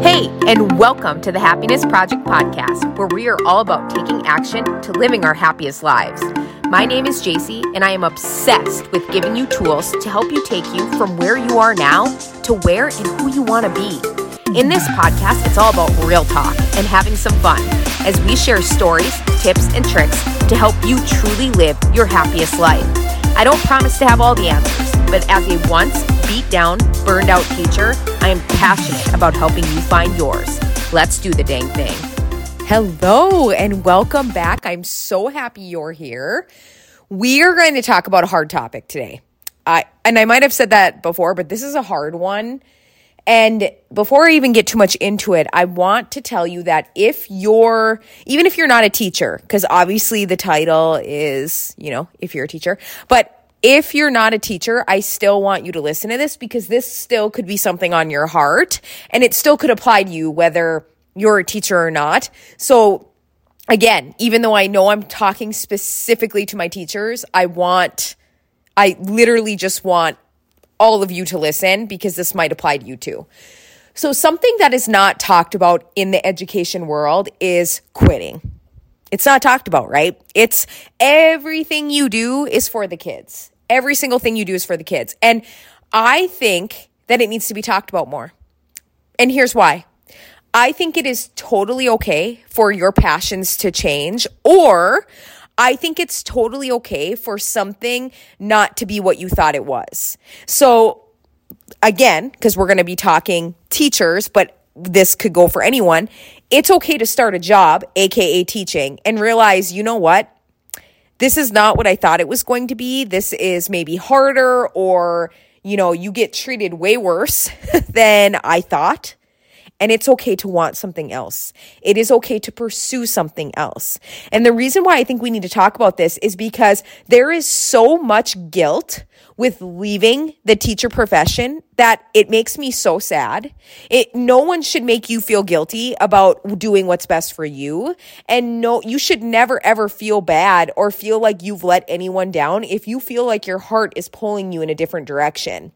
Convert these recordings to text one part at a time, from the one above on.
Hey, and welcome to the Happiness Project podcast, where we are all about taking action to living our happiest lives. My name is JC, and I am obsessed with giving you tools to help you take you from where you are now to where and who you want to be. In this podcast, it's all about real talk and having some fun as we share stories, tips, and tricks to help you truly live your happiest life. I don't promise to have all the answers, but as a once beat down, burned out teacher, I am passionate about helping you find yours. Let's do the dang thing. Hello and welcome back. I'm so happy you're here. We are going to talk about a hard topic today. I and I might have said that before, but this is a hard one. And before I even get too much into it, I want to tell you that if you're, even if you're not a teacher, because obviously the title is, you know, if you're a teacher, but if you're not a teacher, I still want you to listen to this because this still could be something on your heart and it still could apply to you whether you're a teacher or not. So again, even though I know I'm talking specifically to my teachers, I want, I literally just want all of you to listen because this might apply to you too. So, something that is not talked about in the education world is quitting. It's not talked about, right? It's everything you do is for the kids. Every single thing you do is for the kids. And I think that it needs to be talked about more. And here's why. I think it is totally okay for your passions to change, or I think it's totally okay for something not to be what you thought it was. So, again, because we're going to be talking teachers, but this could go for anyone, it's okay to start a job, AKA teaching, and realize, you know what? This is not what I thought it was going to be. This is maybe harder, or, you know, you get treated way worse than I thought. And it's okay to want something else. It is okay to pursue something else. And the reason why I think we need to talk about this is because there is so much guilt with leaving the teacher profession that it makes me so sad. It no one should make you feel guilty about doing what's best for you. And no you should never ever feel bad or feel like you've let anyone down if you feel like your heart is pulling you in a different direction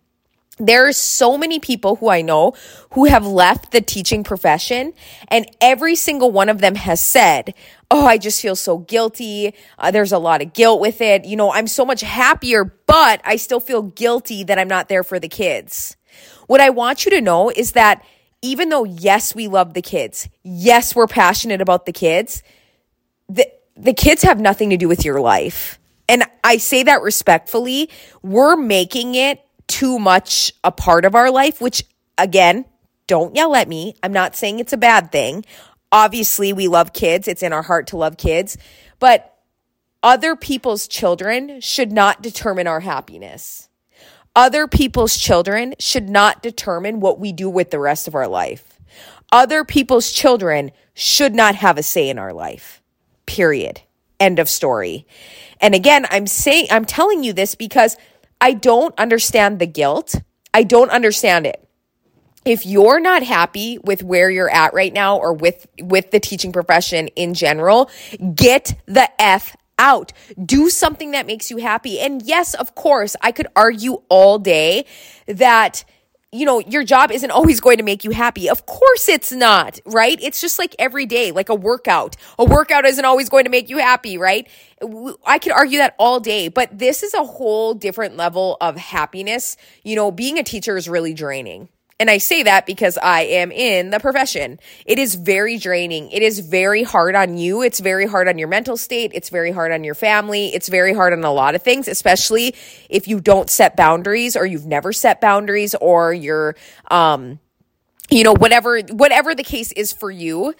there are so many people who I know who have left the teaching profession, and every single one of them has said, Oh, I just feel so guilty. Uh, there's a lot of guilt with it. You know, I'm so much happier, but I still feel guilty that I'm not there for the kids. What I want you to know is that even though, yes, we love the kids, yes, we're passionate about the kids, the, the kids have nothing to do with your life. And I say that respectfully. We're making it too much a part of our life, which again, don't yell at me. I'm not saying it's a bad thing. Obviously, we love kids. It's in our heart to love kids, but other people's children should not determine our happiness. Other people's children should not determine what we do with the rest of our life. Other people's children should not have a say in our life. Period. End of story. And again, I'm saying, I'm telling you this because I don't understand the guilt. I don't understand it. If you're not happy with where you're at right now or with with the teaching profession in general, get the F out. Do something that makes you happy. And yes, of course, I could argue all day that you know, your job isn't always going to make you happy. Of course it's not, right? It's just like every day, like a workout. A workout isn't always going to make you happy, right? I could argue that all day, but this is a whole different level of happiness. You know, being a teacher is really draining. And I say that because I am in the profession. It is very draining. It is very hard on you. It's very hard on your mental state. It's very hard on your family. It's very hard on a lot of things, especially if you don't set boundaries or you've never set boundaries or you're, um, you know, whatever, whatever the case is for you,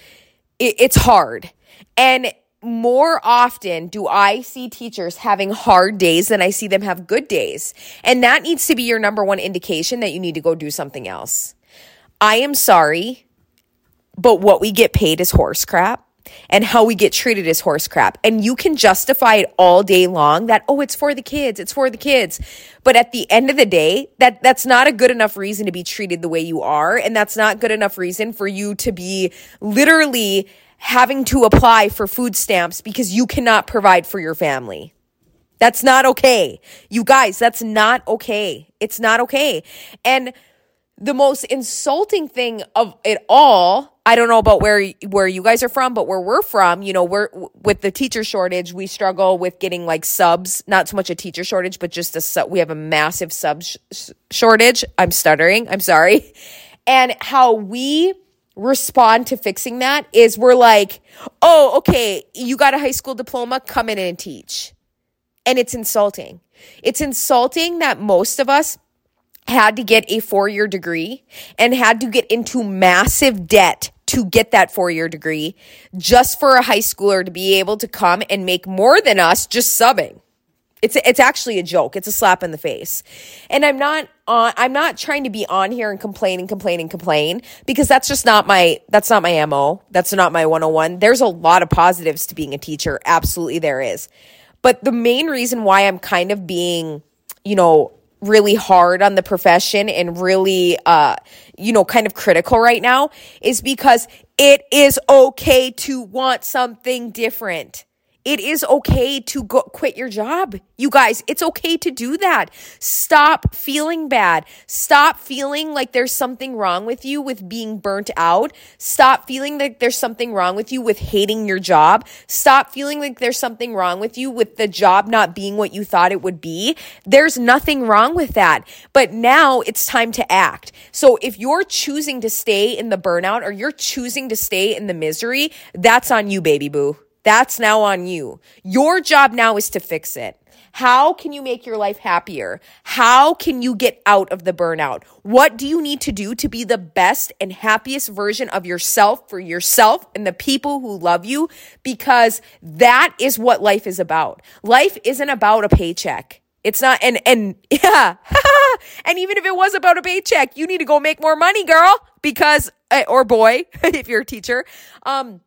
it, it's hard. And more often do I see teachers having hard days than I see them have good days. And that needs to be your number one indication that you need to go do something else. I am sorry, but what we get paid is horse crap and how we get treated is horse crap. And you can justify it all day long that, oh, it's for the kids, it's for the kids. But at the end of the day, that, that's not a good enough reason to be treated the way you are. And that's not good enough reason for you to be literally having to apply for food stamps because you cannot provide for your family. That's not okay. You guys, that's not okay. It's not okay. And the most insulting thing of it all i don't know about where where you guys are from but where we're from you know we're with the teacher shortage we struggle with getting like subs not so much a teacher shortage but just a sub we have a massive sub sh- shortage i'm stuttering i'm sorry and how we respond to fixing that is we're like oh okay you got a high school diploma come in and teach and it's insulting it's insulting that most of us had to get a four year degree and had to get into massive debt to get that four year degree just for a high schooler to be able to come and make more than us just subbing. It's it's actually a joke. It's a slap in the face. And I'm not on I'm not trying to be on here and complain and complain and complain because that's just not my that's not my MO. That's not my 101. There's a lot of positives to being a teacher. Absolutely there is. But the main reason why I'm kind of being, you know, really hard on the profession and really uh you know kind of critical right now is because it is okay to want something different it is okay to go quit your job. You guys, it's okay to do that. Stop feeling bad. Stop feeling like there's something wrong with you with being burnt out. Stop feeling like there's something wrong with you with hating your job. Stop feeling like there's something wrong with you with the job not being what you thought it would be. There's nothing wrong with that. But now it's time to act. So if you're choosing to stay in the burnout or you're choosing to stay in the misery, that's on you, baby boo. That's now on you. Your job now is to fix it. How can you make your life happier? How can you get out of the burnout? What do you need to do to be the best and happiest version of yourself for yourself and the people who love you? Because that is what life is about. Life isn't about a paycheck. It's not, and, and yeah, and even if it was about a paycheck, you need to go make more money, girl, because, eh, or boy, if you're a teacher, um,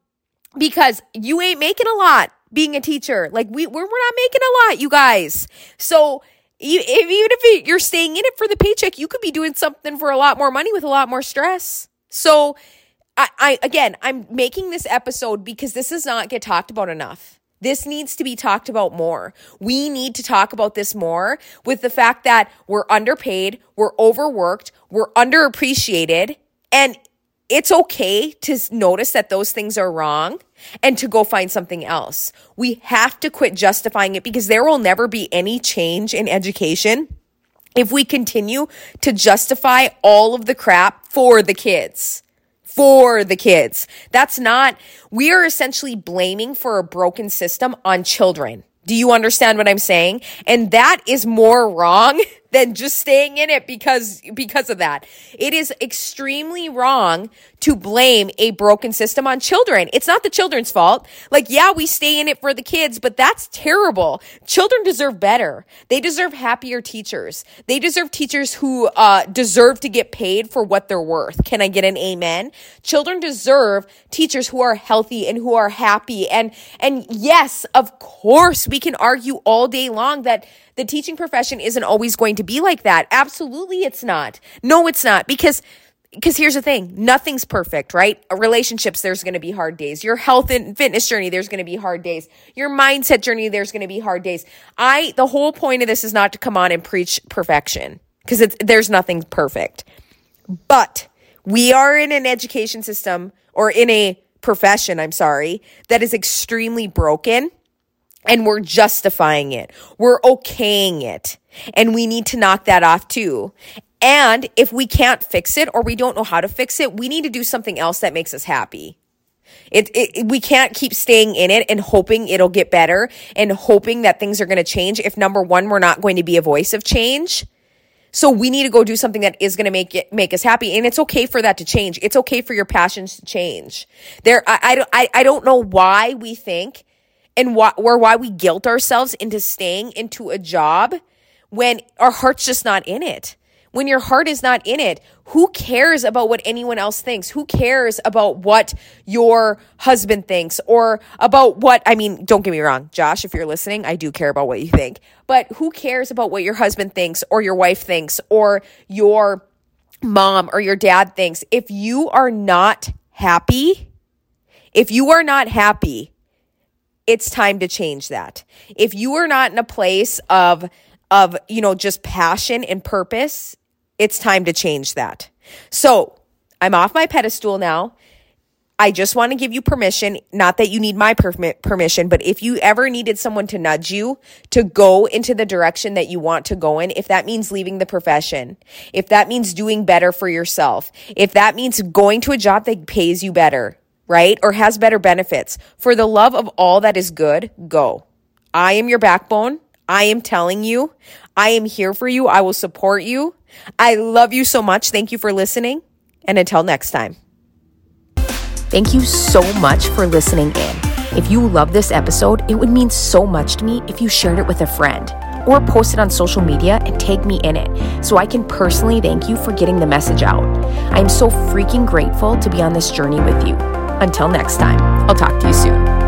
because you ain't making a lot being a teacher. Like we we're, we're not making a lot, you guys. So if, even if you're staying in it for the paycheck, you could be doing something for a lot more money with a lot more stress. So I, I again, I'm making this episode because this does not get talked about enough. This needs to be talked about more. We need to talk about this more with the fact that we're underpaid, we're overworked, we're underappreciated, and it's okay to notice that those things are wrong and to go find something else. We have to quit justifying it because there will never be any change in education if we continue to justify all of the crap for the kids. For the kids. That's not, we are essentially blaming for a broken system on children. Do you understand what I'm saying? And that is more wrong than just staying in it because because of that. It is extremely wrong to blame a broken system on children. It's not the children's fault. Like yeah, we stay in it for the kids, but that's terrible. Children deserve better. They deserve happier teachers. They deserve teachers who uh, deserve to get paid for what they're worth. Can I get an amen? Children deserve teachers who are healthy and who are happy. And and yes, of course, we can argue all day long that the teaching profession isn't always going to be like that. Absolutely, it's not. No, it's not. Because because here's the thing nothing's perfect right relationships there's going to be hard days your health and fitness journey there's going to be hard days your mindset journey there's going to be hard days i the whole point of this is not to come on and preach perfection because there's nothing perfect but we are in an education system or in a profession i'm sorry that is extremely broken and we're justifying it. We're okaying it. And we need to knock that off too. And if we can't fix it or we don't know how to fix it, we need to do something else that makes us happy. It, it, we can't keep staying in it and hoping it'll get better and hoping that things are going to change if number one, we're not going to be a voice of change. So we need to go do something that is going to make it, make us happy. And it's okay for that to change. It's okay for your passions to change. There, I, I, I don't know why we think and why, or why we guilt ourselves into staying into a job when our heart's just not in it. When your heart is not in it, who cares about what anyone else thinks? Who cares about what your husband thinks or about what, I mean, don't get me wrong, Josh, if you're listening, I do care about what you think, but who cares about what your husband thinks or your wife thinks or your mom or your dad thinks? If you are not happy, if you are not happy, it's time to change that. If you are not in a place of of, you know, just passion and purpose, it's time to change that. So I'm off my pedestal now. I just want to give you permission, not that you need my permission, but if you ever needed someone to nudge you to go into the direction that you want to go in, if that means leaving the profession, if that means doing better for yourself, if that means going to a job that pays you better, right? Or has better benefits, for the love of all that is good, go. I am your backbone. I am telling you, I am here for you. I will support you. I love you so much. Thank you for listening. And until next time. Thank you so much for listening in. If you love this episode, it would mean so much to me if you shared it with a friend or post it on social media and tag me in it so I can personally thank you for getting the message out. I am so freaking grateful to be on this journey with you. Until next time, I'll talk to you soon.